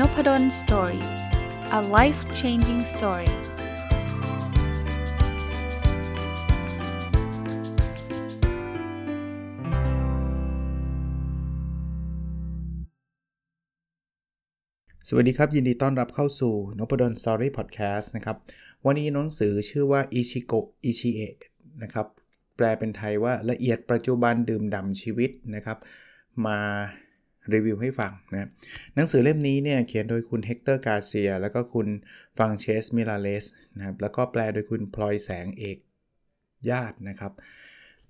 นพด ล story a life changing story สวัสดีครับ ยินดีต้อนรับเข้าสู่น p ด d o สตอรี่พอดแคสต์นะครับ วันนี้หนังสือชื่อว่าอิชิโกะอิชิเอะนะครับ แปลเป็นไทยว่าละเอียดปัจจุบันดื่มด่ำชีวิตนะครับ มา รีวิวให้ฟังนะหนังสือเล่มนี้เนี่ยเขียนโดยคุณเฮกเตอร์กาเซีย แล้วก็คุณฟรานเซสมิราเลสนะครับแล้วก็แปลโดยคุณพลอยแสงเอกญาตินะครับ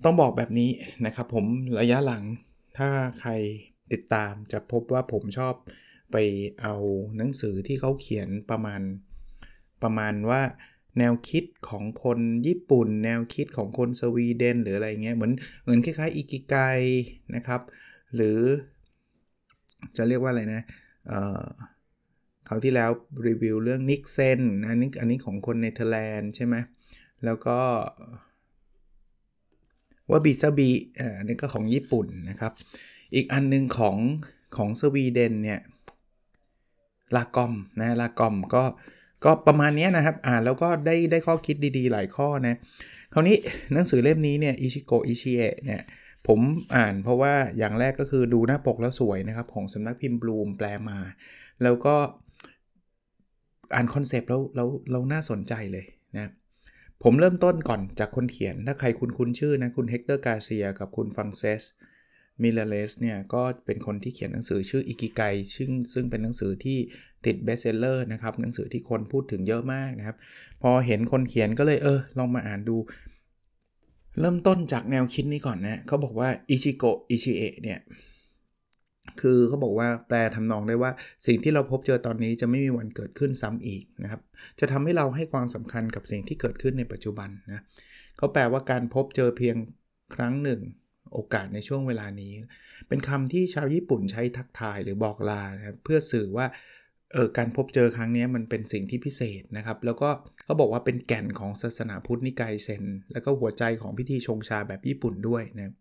ต้องบอกแบบนี้นะครับผมระยะหลังถ้าใครติดตามจะพบว่าผมชอบไปเอาหนังสือที่เขาเขียนประมาณประมาณว่าแนวคิดของคนญี่ปุ่น แนวคิดของคนสวีเดน หรืออะไรเงี้ยเหมือนเหมือนคล้ายๆอิกิไกนะครับ หรือ จะเรียกว่าอะไรนะคราวที่แล้วรีวิวเรื่องนิกเซนอันนี้อันนี้ของคนเนเธอร์แลนด์ใช่ไหมแล้วก็วาบิซาบิอันนี้ก็ของญี่ปุ่นนะครับ อีกอันนึงของของสวีเดนเนี่ยลากอมนะลากอมก็ก็ประมาณนี้นะครับ อ่านแล้วก็ได้ได้ข้อคิดดีๆ หลายข้อนะ คราวนี้หนังสือเล่มนี้เนี่ยอิชิโกอิชิเอะเนี่ย ผมอ่านเพราะว่าอย่างแรกก็คือดูหน้าปกแล้วสวยนะครับ ของสำนักพิมพ์ Bloom แปลมา แล้วก็อ่าน concept แล้วแล้วเราน่าสนใจเลยนะผมเริ่มต้นก่อนจากคนเขียน ถ้าใครคุณคุ้นชื่อนะ คุณเฮกเตอร์กาเซียกับคุณฟรานเซสมิราเลสเนี่ยก็เป็นคนที่เขียนหนังสือชื่ออิกิไกซึ่งซึ่งเป็นหนังสือที่ติด bestseller นะครับ หนังสือที่คนพูดถึงเยอะมากนะครับ พอเห็นคนเขียนก็เลยเออลองมาอ่านดู เริ่มต้นจากแนวคิดนี้ก่อนนะเขาบอกว่าอิชิโกะอิชิเอะเนี่ย คือเขาบอกว่าแปลทำนองได้ว่าสิ่งที่เราพบเจอตอนนี้จะไม่มีวันเกิดขึ้นซ้ำอีกนะครับ จะทำให้เราให้ความสำคัญกับสิ่งที่เกิดขึ้นในปัจจุบันนะเขาแปลว่าการพบเจอเพียงครั้งหนึ่ง โอกาสในช่วงเวลานี้ เป็นคำที่ชาวญี่ปุ่นใช้ทักทายหรือบอกลานะเพื่อสื่อว่า ออการพบเจอครั้งนี้มันเป็นสิ่งที่พิเศษนะครับ แล้วก็เขาบอกว่าเป็นแก่นของศาสนาพุทธนิกายเซน แล้วก็หัวใจของพิธีชงชาแบบญี่ปุ่นด้วยนะ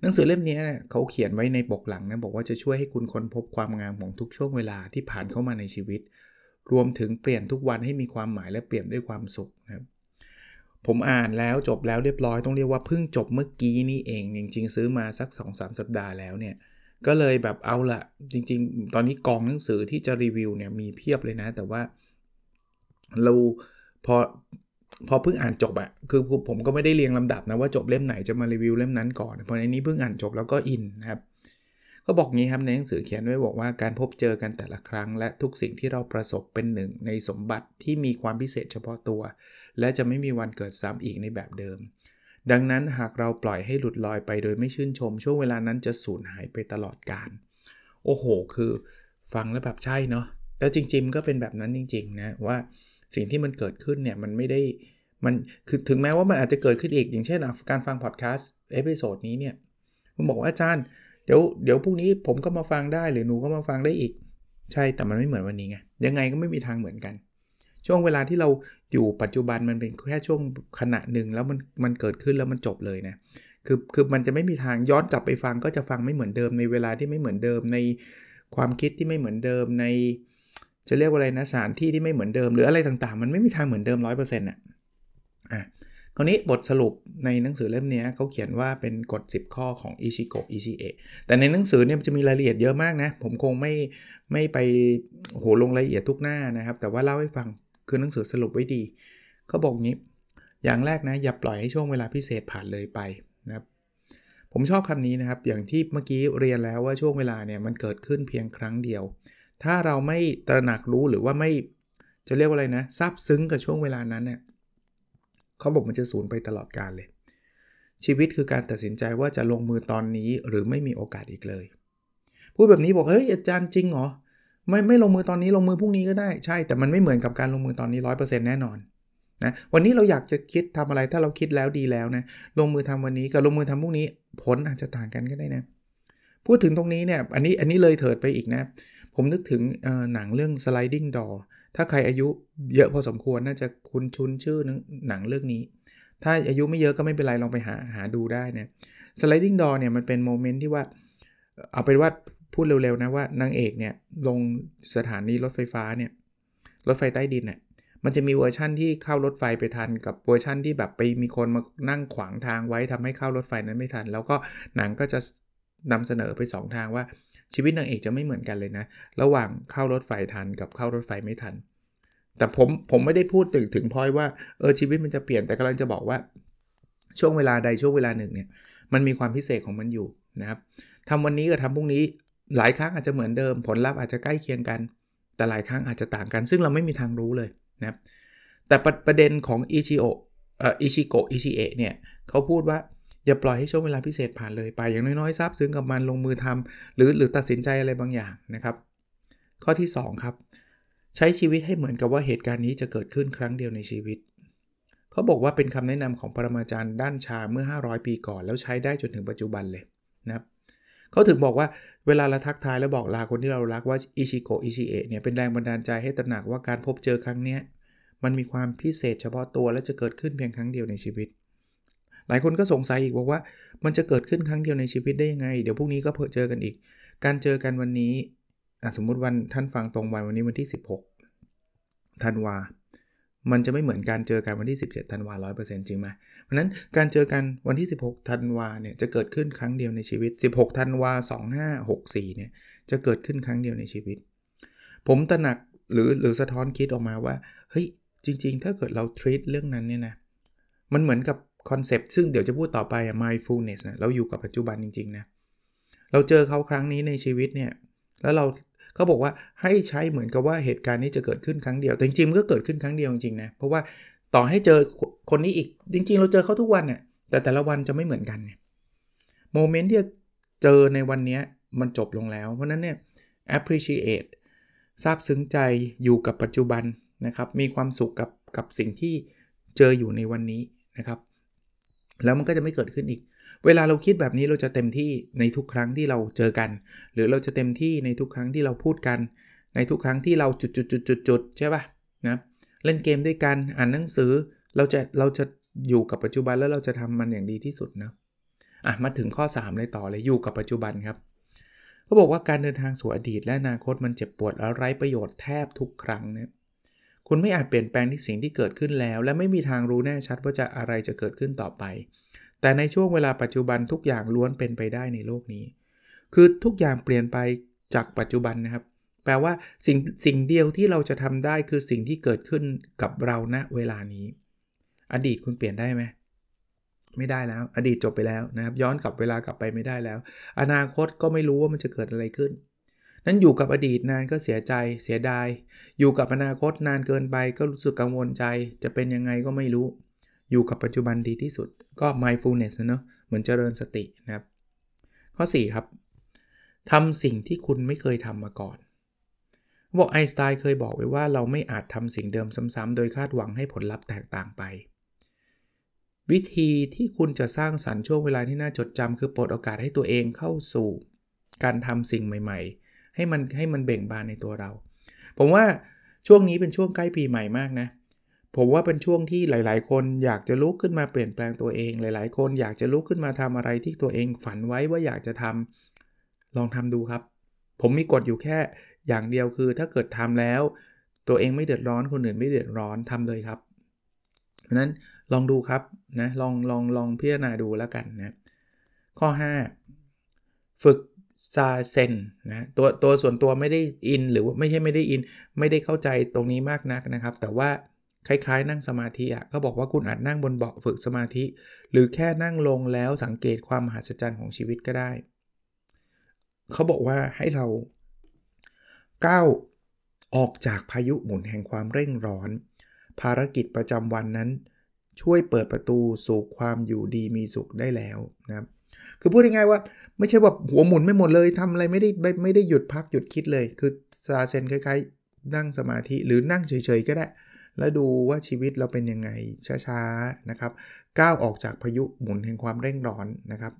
หนังสือเล่มนี้เเขาเขียนไว้ในปกหลังนะบอกว่าจะช่วยให้คุณค้นพบความงามของทุกช่วงเวลาที่ผ่านเข้ามาในชีวิต รวมถึงเปลี่ยนทุกวันให้มีความหมายและเปลี่ยนด้วยความสุขนะครับผมอ่านแล้วจบแล้วเรียบร้อยต้องเรียกว่าเพิ่งจบเมื่อกี้นี่เอง จริงๆ ซื้อมาสัก 2-3 สัปดาห์แล้วเนี่ย ก็เลยแบบเอาละจริง ๆ ตอนนี้กองหนังสือที่จะรีวิวเนี่ยมีเพียบเลยนะ แต่ว่าเราพอพอเพิ่งอ่านจบอะคือผมก็ไม่ได้เรียงลำดับนะว่าจบเล่มไหนจะมารีวิวเล่มนั้นก่อนพราะในนี้เพิ่งอ่านจบแล้วก็อินนะครับ ก็บอกงี้ครับในหนังสือเขียนไว้บอกว่าการพบเจอกันแต่ละครั้ง และทุกสิ่งที่เราประสบเป็นหนึ่งในสมบัติที่มีความพิเศษเฉพาะตัว และจะไม่มีวันเกิดซ้ำอีกในแบบเดิม ดังนั้นหากเราปล่อยให้หลุดลอยไปโดยไม่ชื่นชม ช่วงเวลานั้นจะสูญหายไปตลอดกาลโอ้โห คือฟังแล้วแบบใช่เนาะแล้วจริง ๆ ก็เป็นแบบนั้นจริง ๆ นะ ว่าสิ่งที่มันเกิดขึ้นเนี่ย มันไม่ได้มันคือถึงแม้ว่ามันอาจจะเกิดขึ้นอีก อย่างเช่นการฟังพอดแคสต์ episode นี้เนี่ยมันบอกว่าอาจารย์เดี๋ยวเดี๋ยวพรุ่งนี้ผมก็มาฟังได้หรือหนูก็มาฟังได้อีก ใช่แต่มันไม่เหมือนวันนี้ไงยังไงก็ไม่มีทางเหมือนกัน ช่วงเวลาที่เราอยู่ปัจจุบันมันเป็นแค่ช่วงขณะหนึ่งแล้วมันมันเกิดขึ้นแล้วมันจบเลยนะคือคือมันจะไม่มีทางย้อนกลับไปฟังก็จะฟังไม่เหมือนเดิมในเวลาที่ไม่เหมือนเดิมในความคิดที่ไม่เหมือนเดิมใน จะเรียกว่าอะไรนะสถานที่ที่ไม่เหมือนเดิม หรืออะไรต่างๆ มันไม่มีทางเหมือนเดิม 100%อะอะคราวนี้บทสรุปในหนังสือเล่มนี้เขาเขียนว่าเป็นกฎ 10 ข้อของอิชิโกะอิชิเอะแต่ในหนังสือเนี่ยจะมีรายละเอียดเยอะมากนะ ผมคงไม่ไม่ไปโหลงรายละเอียดทุกหน้านะครับ แต่ว่าเล่าให้ฟัง คือหนังสือสรุปไว้ดีเขาบอกงี้ อย่างแรกนะอย่าปล่อยให้ช่วงเวลาพิเศษผ่านเลยไปนะครับผมชอบคำนี้นะครับ อย่างที่เมื่อกี้เรียนแล้วว่าช่วงเวลาเนี่ยมันเกิดขึ้นเพียงครั้งเดียว ถ้าเราไม่ตระหนักรู้หรือว่าไม่จะเรียกว่าอะไรนะซาบซึ้งกับช่วงเวลานั้นเนี่ยเขาบอกมันจะสูญไปตลอดกาลเลย ชีวิตคือการตัดสินใจว่าจะลงมือตอนนี้หรือไม่มีโอกาสอีกเลย พูดแบบนี้บอกเฮ้ยอาจารย์จริงเหรอ ไม่ไม่ลงมือตอนนี้ลงมือพรุ่งนี้ก็ได้ใช่ แต่มันไม่เหมือนกับการลงมือตอนนี้ร้อยเปอร์เซ็นต์แน่นอนนะวันนี้เราอยากจะคิดทำอะไรถ้าเราคิดแล้วดีแล้วนะลงมือทำวันนี้กับลงมือทำพรุ่งนี้ผลอาจจะต่างกันก็ได้นะพูดถึงตรงนี้เนี่ยอันนี้อันนี้เลยเถิดไปอีกนะ ผมนึกถึงหนังเรื่อง sliding door ถ้าใครอายุเยอะพอสมควรน่าจะคุ้นชุนชื่อหนังเรื่องนี้ ถ้าอายุไม่เยอะก็ไม่เป็นไรลองไปหาหาดูได้นะ sliding door เนี่ยมันเป็น moment ที่ว่าเอาเป็นว่า พูดเร็วๆนะว่านางเอกเนี่ยลงสถานีรถไฟฟ้าเนี่ยรถไฟใต้ดินเนี่ยมันจะมีเวอร์ชั่นที่เข้ารถไฟไปทันกับเวอร์ชั่นที่แบบไปมีคนมานั่งขวางทางไว้ทำให้เข้ารถไฟนั้นไม่ทัน แล้วก็หนังก็จะนำเสนอไป 2 ทางว่าชีวิตนางเอกจะไม่เหมือนกันเลยนะ ระหว่างเข้ารถไฟทันกับเข้ารถไฟไม่ทัน แต่ผมผมไม่ได้พูดถึงถึงพอยว่าเออชีวิตมันจะเปลี่ยนแต่กำลังจะบอกว่า ช่วงเวลาใดช่วงเวลาหนึ่งเนี่ยมันมีความพิเศษของมันอยู่นะครับทำวันนี้กับทำพรุ่งนี้ หลายครั้งอาจจะเหมือนเดิม ผลลัพธ์อาจจะใกล้เคียงกัน แต่หลายครั้งอาจจะต่างกัน ซึ่งเราไม่มีทางรู้เลยนะครับแต่ประประเด็นของอิชิโออิชิโกอิชิเอะเนี่ยเขาพูดว่าอย่าปล่อยให้ช่วงเวลาพิเศษผ่านเลยไป อย่างน้อยๆซาบซึ้งกับมันลงมือทำหรือหรือตัดสินใจอะไรบางอย่างนะครับ ข้อที่ 2 ครับ ใช้ชีวิตให้เหมือนกับว่าเหตุการณ์นี้จะเกิดขึ้นครั้งเดียวในชีวิต เขาบอกว่าเป็นคำแนะนำของปรมาจารย์ด้านชาเมื่อ 500 ปีก่อน แล้วใช้ได้จนถึงปัจจุบันเลยนะครับเขาถึงบอกว่า เวลาเราทักทายแล้วบอกลาคนที่เรารักว่าอิชิโกะอิชิเอะเนี่ยเป็นแรงบันดาลใจให้ตระหนักว่าการพบเจอครั้งเนี้ยมันมีความพิเศษเฉพาะตัวและจะเกิดขึ้นเพียงครั้งเดียวในชีวิต หลายคนก็สงสัยอีกบอกว่า มันจะเกิดขึ้นครั้งเดียวในชีวิตได้ยังไง เดี๋ยวพรุ่งนี้ก็เพิ่เจอกันอีก การเจอกันวันนี้สมมุติวันท่านฟังตรงวันวันนี้วันที่ 16ธันวา มันจะไม่เหมือนการเจอกันวันที่ 17ธันวาร้อยเปอร์เซ็นต์จริงไหมเพราะนั้นการเจอกันวันที่ 16ธันวาเนี่ยจะเกิดขึ้นครั้งเดียวในชีวิต 16ธันวา2564เนี่ยจะเกิดขึ้นครั้งเดียวในชีวิต ผมตระหนักหรือหรือสะท้อนคิดออกมาว่าเฮ้ยจริง ๆ ถ้าเกิดเรา treat เรื่องนั้นเนี่ยนะมันเหมือนกับคอนเซปต์ซึ่งเดี๋ยวจะพูดต่อไปอะ mindfulness นะเราอยู่กับปัจจุบันจริงๆนะเราเจอเขาครั้งนี้ในชีวิตเนี่ยแล้วเรา เขาบอกว่าให้ใช้เหมือนกับว่าเหตุการณ์นี้จะเกิดขึ้นครั้งเดียว แต่จริงๆมันก็เกิดขึ้นครั้งเดียวจริงๆนะ เพราะว่าต่อให้เจอคนนี้อีก จริง ๆ เราเจอเขาทุกวันเนี่ยแต่แต่ละวันจะไม่เหมือนกันเนี่ยโมเมนต์ที่เจอในวันนี้มันจบลงแล้ว เพราะนั้นเนี่ย appreciate ซาบซึ้งใจอยู่กับปัจจุบันนะครับ มีความสุขกับกับสิ่งที่เจออยู่ในวันนี้นะครับ แล้วมันก็จะไม่เกิดขึ้นอีก เวลาเราคิดแบบนี้เราจะเต็มที่ในทุกครั้งที่เราเจอกัน หรือเราจะเต็มที่ในทุกครั้งที่เราพูดกัน ในทุกครั้งที่เราจุดจุดจุดจุดจุดใช่ปะนะเล่นเกมด้วยกันอ่านหนังสือเราจะเราจะอยู่กับปัจจุบันแล้วเราจะทำมันอย่างดีที่สุดนะอะมาถึงข้อ 3 เลยต่อเลยอยู่กับปัจจุบันครับเขาบอกว่าการเดินทางสู่อดีตและอนาคตมันเจ็บปวดและไร้ประโยชน์แทบทุกครั้งเนี่ยคุณไม่อาจเปลี่ยนแปลงที่สิ่งที่เกิดขึ้นแล้ว และไม่มีทางรู้แน่ชัดว่าจะอะไรจะเกิดขึ้นต่อไป แต่ในช่วงเวลาปัจจุบันทุกอย่างล้วนเป็นไปได้ในโลกนี้ คือทุกอย่างเปลี่ยนไปจากปัจจุบันนะครับ แปลว่าสิ่งสิ่งเดียวที่เราจะทำได้คือสิ่งที่เกิดขึ้นกับเราณเวลานี้ อดีตคุณเปลี่ยนได้ไหมไม่ได้แล้ว อดีตจบไปแล้วนะครับ ย้อนกลับเวลากลับไปไม่ได้แล้ว อนาคตก็ไม่รู้ว่ามันจะเกิดอะไรขึ้น นั้นอยู่กับอดีตนานก็เสียใจเสียดาย อยู่กับอนาคตนานเกินไปก็รู้สึกกังวลใจ จะเป็นยังไงก็ไม่รู้ อยู่กับปัจจุบันดีที่สุด ก็ mindfulness เนาะเหมือนเจริญสตินะครับ ข้อ 4 ครับทำสิ่งที่คุณไม่เคยทำมาก่อนบอกไอน์สไตน์เคยบอกไว้ว่าเราไม่อาจทำสิ่งเดิมซ้ำๆ โดยคาดหวังให้ผลลัพธ์แตกต่างไป วิธีที่คุณจะสร้างสรรค์ช่วงเวลาที่น่าจดจำคือปลดโอกาสให้ตัวเองเข้าสู่การทำสิ่งใหม่ ๆ ให้มันให้มันเบ่งบานในตัวเรา ผมว่าช่วงนี้เป็นช่วงใกล้ปีใหม่มากนะ ผมว่าเป็นช่วงที่หลาย ๆ คนอยากจะลุกขึ้นมาเปลี่ยนแปลงตัวเอง หลาย ๆ คนอยากจะลุกขึ้นมาทำอะไรที่ตัวเองฝันไว้ว่าอยากจะทำลองทำดูครับ ผมมีกฎอยู่แค่อย่างเดียวคือถ้าเกิดทำแล้ว ตัวเองไม่เดือดร้อนคนอื่นไม่เดือดร้อนทำเลยครับเพราะนั้นลองดูครับนะลองลองลองพิจารณาดูแล้วกันนะข้อ 5 ฝึกซาเซนนะตัวตัวส่วนตัวไม่ได้อินหรือว่าไม่ใช่ไม่ได้อิน ไม่ได้เข้าใจตรงนี้มากนักนะครับ แต่ว่า คล้ายๆ นั่งสมาธิอะเขาบอกว่าคุณอาจนั่งบนเบาะฝึกสมาธิ หรือแค่นั่งลงแล้วสังเกตความมหัศจรรย์ของชีวิตก็ได้ เขาบอกว่าให้เราก้าวออกจากพายุหมุนแห่งความเร่งร้อน ภารกิจประจำวันนั้น ช่วยเปิดประตูสู่ความอยู่ดีมีสุขได้แล้วนะครับคือพูดง่ายๆว่าไม่ใช่ว่าหัวหมุนไม่หมดเลยทำอะไรไม่ได้ไม่ได้หยุดพักหยุดคิดเลย คือซาเซนคล้ายๆ นั่งสมาธิหรือนั่งเฉยๆก็ได้ แล้วดูว่าชีวิตเราเป็นยังไงช้าๆนะครับก้าวออกจากพายุหมุนแห่งความเร่งร้อนนะครับ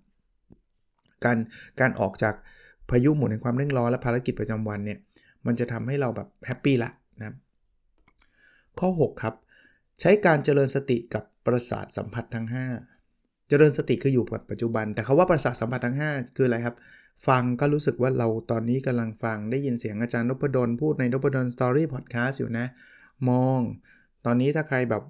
การการออกจากพายุหมุนแห่งความเร่งร้อนและภารกิจประจำวันเนี่ยมันจะทำให้เราแบบแฮปปี้ละนะข้อ 6 ครับ ใช้การเจริญสติกับประสาทสัมผัสทั้ง 5 เจริญสติคืออยู่กับปัจจุบัน แต่เขาว่าประสาทสัมผัสทั้ง 5 คืออะไรครับ ฟังก็รู้สึกว่าเราตอนนี้กำลังฟังได้ยินเสียงอาจารย์นพดลพูดในนพดล story พอดแคสต์อยู่นะ มอง ตอนนี้ถ้าใครแบบ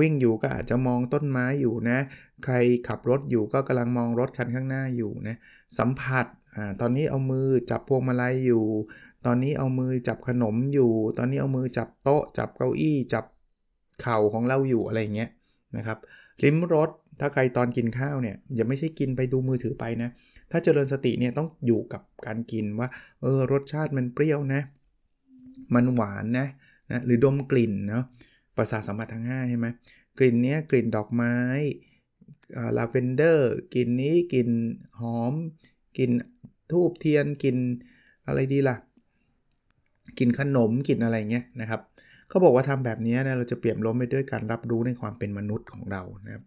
วิ่งอยู่ก็อาจจะมองต้นไม้อยู่นะ ใครขับรถอยู่ก็กำลังมองรถคันข้างหน้าอยู่นะสัมผัสอ่าตอนนี้เอามือจับพวงมาลัยอยู่ ตอนนี้เอามือจับขนมอยู่ ตอนนี้เอามือจับโต๊ะ จับเก้าอี้ จับเข่าของเราอยู่อะไรเงี้ยนะครับลิ้มรสถ้าใครตอนกินข้าวเนี่ยอย่าไม่ใช่กินไปดูมือถือไปนะ ถ้าเจริญสติเนี่ยต้องอยู่กับการกินว่าเออรสชาติมันเปรี้ยวนะ มันหวานนะ นะหรือดมกลิ่นเนาะประสาทสัมผัสทั้ง5ใช่ไหมกลิ่นเนี้ยกลิ่นดอกไม้ลาเวนเดอร์กลิ่นนี้กลิ่นหอมกลิ่นทูบเทียนกลิ่นอะไรดีล่ะกลิ่นขนมกลิ่นอะไรเงี้ยนะครับเขาบอกว่าทำแบบนี้นะเราจะเปลี่ยนล้มไปด้วยการรับรู้ในความเป็นมนุษย์ของเรานะครับ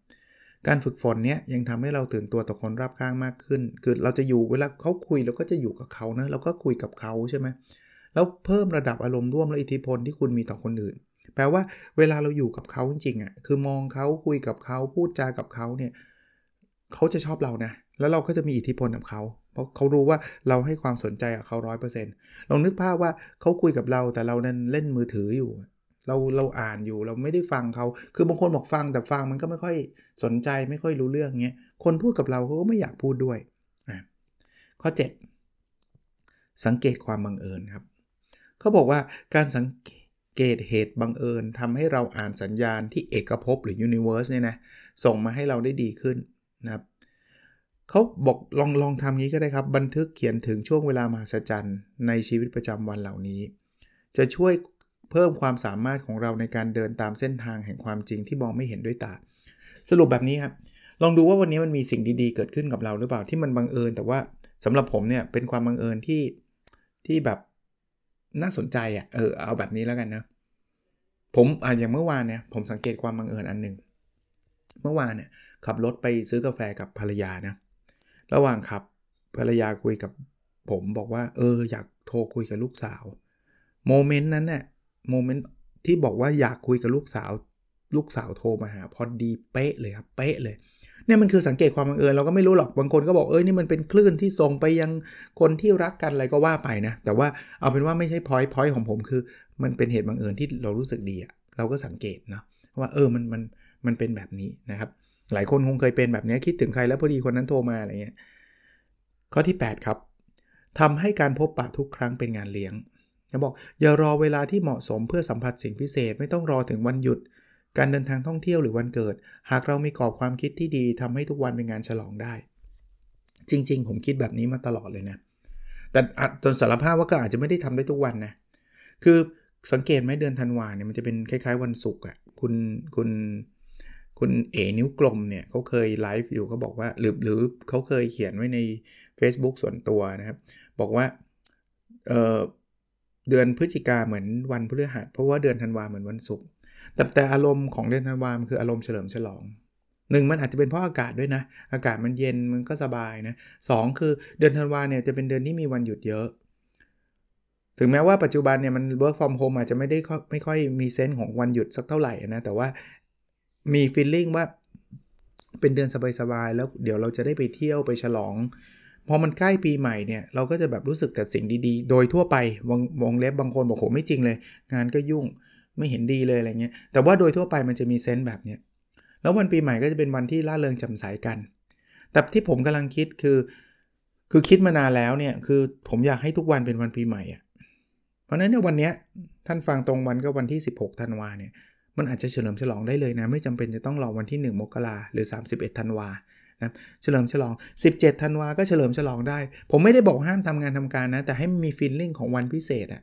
การฝึกฝนเนี้ยยังทำให้เราตื่นตัวต่อคนรอบข้างมากขึ้น คือเราจะอยู่เวลาเขาคุยเราก็จะอยู่กับเขานะเราก็คุยกับเขาใช่ไหม แล้วเพิ่มระดับอารมณ์ร่วมและอิทธิพลที่คุณมีต่อคนอื่น แปลว่าเวลาเราอยู่กับเขาจริงๆอะคือมองเขาคุยกับเขาพูดจากับเขาเนี่ยเขาจะชอบเรานะ แล้วเราก็จะมีอิทธิพลกับเขาเพราะเขารู้ว่าเราให้ความสนใจกับเขาร้อยเปอร์เซ็นต์ลองนึกภาพว่าเขาคุยกับเราแต่เรานั้นเล่นมือถืออยู่ เราเราอ่านอยู่เราไม่ได้ฟังเขา คือบางคนบอกฟังแต่ฟังมันก็ไม่ค่อยสนใจไม่ค่อยรู้เรื่องเงี้ย คนพูดกับเราเขาก็ไม่อยากพูดด้วย ข้อ 7 สังเกตความบังเอิญครับ เขาบอกว่าการสังเกตเหตุบังเอิญทำให้เราอ่านสัญญาณที่เอกภพหรือยูนิเวอร์สเนี่ยนะส่งมาให้เราได้ดีขึ้นนะครับเขาบอกลองลองทำงี้ก็ได้ครับ บันทึกเขียนถึงช่วงเวลามหัศจรรย์ในชีวิตประจำวันเหล่านี้ จะช่วยเพิ่มความสามารถของเราในการเดินตามเส้นทางแห่งความจริงที่มองไม่เห็นด้วยตา สรุปแบบนี้ครับลองดูว่าวันนี้มันมีสิ่งดีๆ เกิดขึ้นกับเราหรือเปล่าที่มันบังเอิญ แต่ว่าสำหรับผมเนี่ยเป็นความบังเอิญที่ที่แบบ น่าสนใจอะ่ะเออเอาแบบนี้แล้วกันนะผมอะอย่างเมื่อวานเนี่ยผมสังเกตความบังเอิญอันหนึ่งเมื่อวานเนี่ยขับรถไปซื้อกาแฟกับภรรยานะระหว่างขับภรรยาคุยกับผมบอกว่า เออ อยากโทรคุยกับลูกสาวโมเมนต์นั้นเนี่ยโมเมนต์ที่บอกว่าอยากคุยกับลูกสาว ลูกสาวโทรมาหาพอดีเป๊ะเลยครับเป๊ะเลยเนี่ยมันคือสังเกตความบังเอิญเราก็ไม่รู้หรอกบางคนก็บอกเอ้ยนี่มันเป็นคลื่นที่ส่งไปยังคนที่รักกันอะไรก็ว่าไปนะ แต่ว่าเอาเป็นว่าไม่ใช่พอยต์พอยต์ของผมคือ มันเป็นเหตุบังเอิญที่เรารู้สึกดีอะเราก็สังเกตนะว่าเออมันมันมันเป็นแบบนี้นะครับ หลายคนคงเคยเป็นแบบนี้คิดถึงใครแล้วพอดีคนนั้นโทรมาอะไรเงี้ยข้อที่ 8 ครับทำให้การพบปะทุกครั้งเป็นงานเลี้ยงเขาบอกอย่ารอเวลาที่เหมาะสมเพื่อสัมผัสสิ่งพิเศษไม่ต้องรอถึงวันหยุด การเดินทางท่องเที่ยวหรือวันเกิด หากเรามีกรอบความคิดที่ดีทำให้ทุกวันเป็นงานฉลองได้ จริง ๆ ผมคิดแบบนี้มาตลอดเลยนะ แต่ตนสารภาพว่าก็อาจจะไม่ได้ทำได้ทุกวันนะ คือสังเกตไหมเดือนธันวาเนี่ยมันจะเป็นคล้าย ๆ วันศุกร์อะคุณคุณคุณเอนิ้วกลมเนี่ยเขาเคยไลฟ์อยู่เขาบอกว่าหรือหรือเขาเคยเขียนไว้ใน Facebook ส่วนตัวนะครับ บอกว่าเเดือนพฤศจิกาเหมือนวันพฤหัสเพราะว่าเดือนธันวาเหมือนวันศุกร์ แต่แต่อารมณ์ของเดือนธันวามันคืออารมณ์เฉลิมฉลองหนึ่งมันอาจจะเป็นเพราะอากาศด้วยนะ อากาศมันเย็นมันก็สบายนะสคือเดือนธันวาเนี่ยจะเป็นเดือนที่มีวันหยุดเยอะ ถึงแม้ว่าปัจจุบันเนี่ยมัน work from home อาจจะไม่ได้ไม่ค่อยมีเซนส์ของวันหยุดสักเท่าไหร่นะ แต่ว่ามีฟีลลิ่งว่าเป็นเดือนสบายๆ แล้วเดี๋ยวเราจะได้ไปเที่ยวไปฉลอง พอมันใกล้ปีใหม่เนี่ย เราก็จะแบบรู้สึกแต่สิ่งดีๆ โดยทั่วไปวงวงเล็บบางคนบอกโหไม่จริงเลย งานก็ยุ่ง ไม่เห็นดีเลยอะไรเงี้ย แต่ว่าโดยทั่วไปมันจะมีเซนต์แบบเนี้ย แล้ววันปีใหม่ก็จะเป็นวันที่ล่าเริงจำใสกัน แต่ที่ผมกำลังคิดคือ คือคิดมานานแล้วเนี่ย คือผมอยากให้ทุกวันเป็นวันปีใหม่อะ่ะ เพราะนั้นในวันเนี้ยท่านฟังตรงวันก็วันที่ 16ธันวาเนี่ย มันอาจจะเฉลิมฉลองได้เลยนะ ไม่จำเป็นจะต้องรอวันที่ 1 มกราหรือ 31ธันวานะเฉลิมฉลอง 17ธันวาก็เฉลิมฉลองได้ ผมไม่ได้บอกห้ามทำงานทำการนะ แต่ให้มีฟีลลิ่งของวันพิเศษอะ่ะ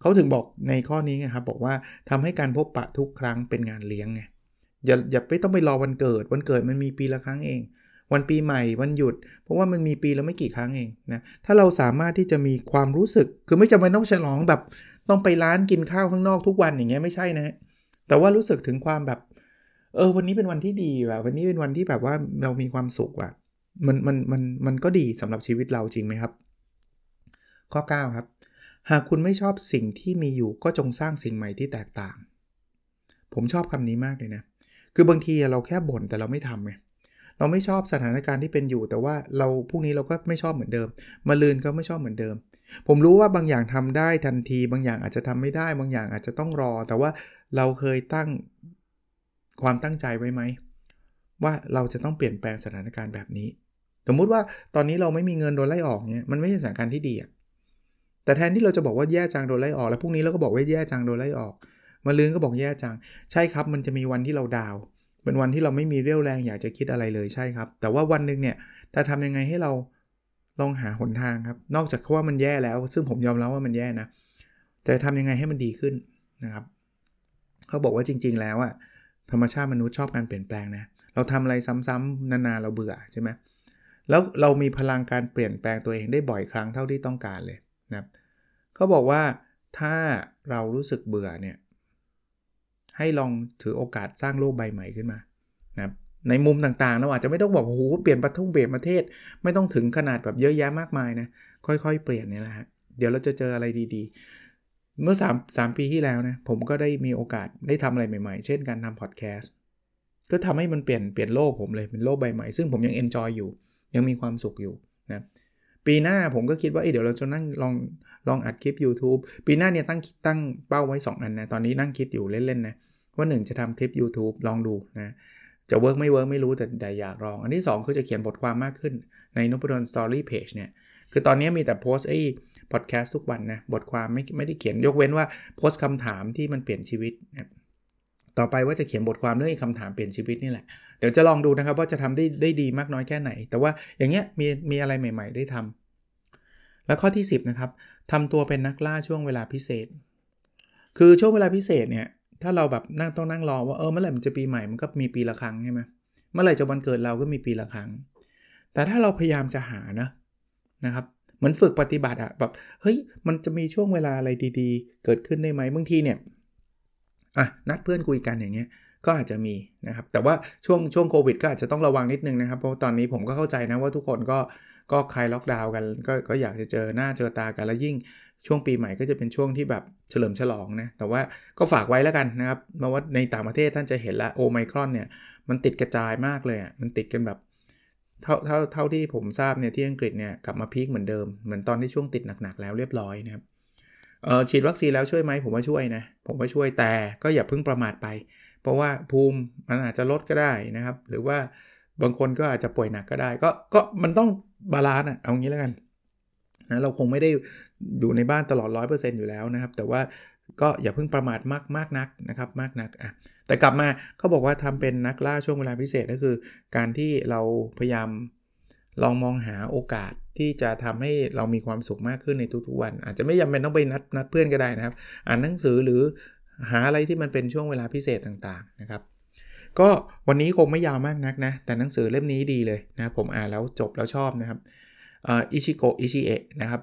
เขาถึงบอกในข้อนี้ไงครับ บอกว่าทำให้การพบปะทุกครั้งเป็นงานเลี้ยงไงอย่าอย่าไปต้องไปรอวันเกิด วันเกิดมันมีปีละครั้งเอง วันปีใหม่วันหยุด เพราะว่ามันมีปีละไม่กี่ครั้งเองนะถ้าเราสามารถที่จะมีความรู้สึก คือไม่จำเป็นต้องฉลองแบบ ต้องไปร้านกินข้าวข้างนอกทุกวันอย่างเงี้ยไม่ใช่นะแต่ว่ารู้สึกถึงความแบบเออวันนี้เป็นวันที่ดีว่ะวันนี้เป็นวันที่แบบว่าเรามีความสุขว่ะมันมันมันมันก็ดีสำหรับชีวิตเราจริงไหมครับ ข้อ 9 ครับ หากคุณไม่ชอบสิ่งที่มีอยู่ก็จงสร้างสิ่งใหม่ที่แตกต่าง ผมชอบคำนี้มากเลยนะ คือบางทีเราแค่บ่นแต่เราไม่ทำไงเราไม่ชอบสถานการณ์ที่เป็นอยู่ แต่ว่าเราพรุ่งนี้เราก็ไม่ชอบเหมือนเดิม มาลืนก็ไม่ชอบเหมือนเดิม ผมรู้ว่าบางอย่างทำได้ทันที บางอย่างอาจจะทำไม่ได้ บางอย่างอาจจะต้องรอ แต่ว่าเราเคยตั้งความตั้งใจไว้ไหม ว่าเราจะต้องเปลี่ยนแปลงสถานการณ์แบบนี้ สมมุติว่าตอนนี้เราไม่มีเงินโดนไล่ออกเนี่ยมันไม่ใช่สถานการณ์ที่ดีอะ แต่แทนที่เราจะบอกว่าแย่จังโดนไล่ออก แล้วพรุ่งนี้เราก็บอกว่าแย่จังโดนไล่ออกมาลืนก็บอกแย่จัง ใช่ครับ มันจะมีวันที่เราดาว เป็นวันที่เราไม่มีเรี่ยวแรงอยากจะคิดอะไรเลยใช่ครับ แต่ว่าวันหนึ่งเนี่ยถ้าทำยังไงให้เราลองหาหนทางครับ นอกจากว่ามันแย่แล้ว ซึ่งผมยอมรับว่ามันแย่นะ แต่ทำยังไงให้มันดีขึ้นนะครับ เขาบอกว่าจริง ๆ แล้วอะธรรมชาติมนุษย์ชอบการเปลี่ยนแปลงนะ เราทำอะไรซ้ำๆนานๆเราเบื่อใช่ไหมแล้วเรามีพลังการเปลี่ยนแปลงตัวเองได้บ่อยครั้งเท่าที่ต้องการเลย นะครับเขาบอกว่าถ้าเรารู้สึกเบื่อเนี่ยให้ลองถือโอกาสสร้างโลกใบใหม่ขึ้นมานะครับในมุมต่างๆเราอาจจะไม่ต้องบอกโอ้โหเปลี่ยนประทุ่งเปลี่ยนประเทศ ไม่ต้องถึงขนาดแบบเยอะแยะมากมายนะค่อยๆ เปลี่ยนเนี่ยแหละฮะเดี๋ยวเราจะเจออะไรดีๆ เมื่อ3 3ปีที่แล้วนะผมก็ได้มีโอกาสได้ทำอะไรใหม่ๆ เช่นการทำพอดแคสต์ก็ทำให้มันเปลี่ยนเปลี่ยนโลกผมเลยเป็นโลกใบใหม่ซึ่งผมยัง enjoy อยู่ ยังมีความสุขอยู่นะ ปีหน้าผมก็คิดว่าเดี๋ยวเราจะนั่งลองลองอัดคลิป YouTube ปีหน้าเนี่ยตั้งตั้งเป้าไว้ 2 อันนะ ตอนนี้นั่งคิดอยู่เล่นๆนะว่า 1 จะทำคลิป YouTube ลองดูนะจะ work ไม่ work ไม่รู้แต่แต่อยากลอง อันที่ 2 คือจะเขียนบทความมากขึ้นในนพดล story เพจเนี่ย คือตอนนี้มีแต่โพสไอ้พอดแคสต์ทุกวันนะ บทความไม่ไม่ได้เขียนยกเว้นว่าโพสคำถามที่มันเปลี่ยนชีวิตนะ ต่อไปว่าจะเขียนบทความเรื่องคำถามเปลี่ยนชีวิตนี่แหละ เดี๋ยวจะลองดูนะครับว่าจะทำได้ได้ดีมากน้อยแค่ไหน แต่ว่าอย่างเงี้ยมีมีอะไรใหม่ ๆ ได้ทำแล้วข้อที่ 10นะครับทำตัวเป็นนักล่าช่วงเวลาพิเศษ คือช่วงเวลาพิเศษเนี่ยถ้าเราแบบนั่งต้องนั่งรอว่าเออเมื่อไหร่มันจะปีใหม่มันก็มีปีละครั้งใช่ไหมเมื่อไหร่จะวันเกิดเราก็มีปีละครั้ง แต่ถ้าเราพยายามจะหานะนะครับเหมือนฝึกปฏิบัติอะแบบเฮ้ยมันจะมีช่วงเวลาอะไรดี ๆ เกิดขึ้นได้ไหมบางทีเนี่ย อะนัดเพื่อนคุยกันอย่างเงี้ยก็อาจจะมีนะครับแต่ว่าช่วงช่วงโควิดก็อาจจะต้องระวังนิดนึงนะครับ เพราะตอนนี้ผมก็เข้าใจนะว่าทุกคนก็ก็คลายล็อกดาวน์กันก็ก็อยากจะเจอหน้าเจอตากันแล้วยิ่งช่วงปีใหม่ก็จะเป็นช่วงที่แบบเฉลิมฉลองนะแต่ว่าก็ฝากไว้แล้วกันนะครับเพราะว่าในต่างประเทศท่านจะเห็นละโอไมครอนเนี่ยมันติดกระจายมากเลยอะมันติดกันแบบเท่าเท่าเท่าที่ผมทราบเนี่ยที่อังกฤษเนี่ยกลับมา peak เหมือนเดิมเหมือนตอนที่ช่วงติดหนักๆแล้วเรียบร้อยนะครับ ฉีดวัคซีนแล้วช่วยไหมผมว่าช่วยนะ ผมว่าช่วยแต่ก็อย่าเพิ่งประมาทไป เพราะว่าภูมิมันอาจจะลดก็ได้นะครับ หรือว่าบางคนก็อาจจะป่วยหนักก็ได้ ก็ก็มันต้อง balance อะเอางี้แล้วกันนะเราคงไม่ได้อยู่ในบ้านตลอด 100%อยู่แล้วนะครับ แต่ว่าก็อย่าเพิ่งประมาทมากมากนักนะครับมากนักอะแต่กลับมาเขาบอกว่าทำเป็นนักล่าช่วงเวลาพิเศษก็คือ การที่เราพยายาม ลองมองหาโอกาสที่จะทำให้เรามีความสุขมากขึ้นในทุกๆวัน อาจจะไม่จำเป็นต้องไปนัดนัดเพื่อนก็ได้นะครับ อ่านหนังสือหรือหาอะไรที่มันเป็นช่วงเวลาพิเศษต่างๆนะครับ ก็วันนี้คงไม่ยาวมากนักนะ แต่หนังสือเล่มนี้ดีเลยนะผมอ่านแล้วจบแล้วชอบนะครับอิชิโกะอิชิเอะนะครับ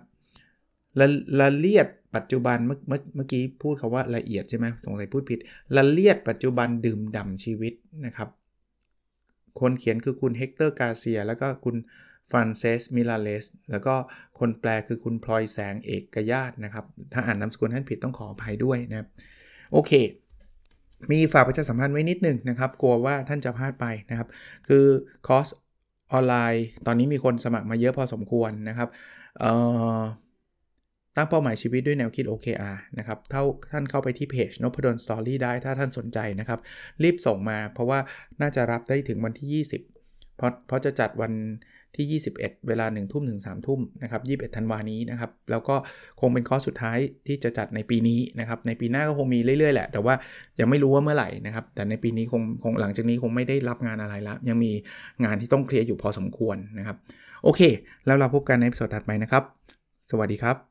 ละละเลียดปัจจุบันเมื่อเมื่อกี้พูดคำว่าละเอียดใช่ไหมสงสัยพูดผิดละเลียดปัจจุบันดื่มด่ำชีวิตนะครับ คนเขียนคือคุณเฮกเตอร์กาเซีย แล้วก็คุณฟรานเซสมิราเลส แล้วก็คนแปลคือคุณพลอยแสงเอกญาตินะครับ ถ้าอ่านนามสกุลท่านผิดต้องขออภัยด้วยนะครับ โอเค มีฝากประชาสัมพันธ์ไว้นิดหนึ่งนะครับ กลัวว่าท่านจะพลาดไปนะครับ คือคอร์สออนไลน์ ตอนนี้มีคนสมัครมาเยอะพอสมควรนะครับ ตั้งเป้าหมายชีวิตด้วยแนวคิด OKR นะครับเท่าท่านเข้าไปที่เพจนพดล story ได้ถ้าท่านสนใจนะครับ รีบส่งมาเพราะว่าน่าจะรับได้ถึงวันที่ 20 เพราะเพราะจะจัดวันที่ 21 เวลา 1 ทุ่มถึง 3 ทุ่มนะครับ21 ธันวานี้นะครับ แล้วก็คงเป็นคอร์สสุดท้ายที่จะจัดในปีนี้นะครับ ในปีหน้าก็คงมีเรื่อยๆ แหละ แต่ว่ายังไม่รู้ว่าเมื่อไหร่นะครับ แต่ในปีนี้คงคงหลังจากนี้คงไม่ได้รับงานอะไรแล้วยังมีงานที่ต้องเคลียร์อยู่พอสมควรนะครับ โอเค แล้วเราพบกันในสดถัดไปนะครับ สวัสดีครับ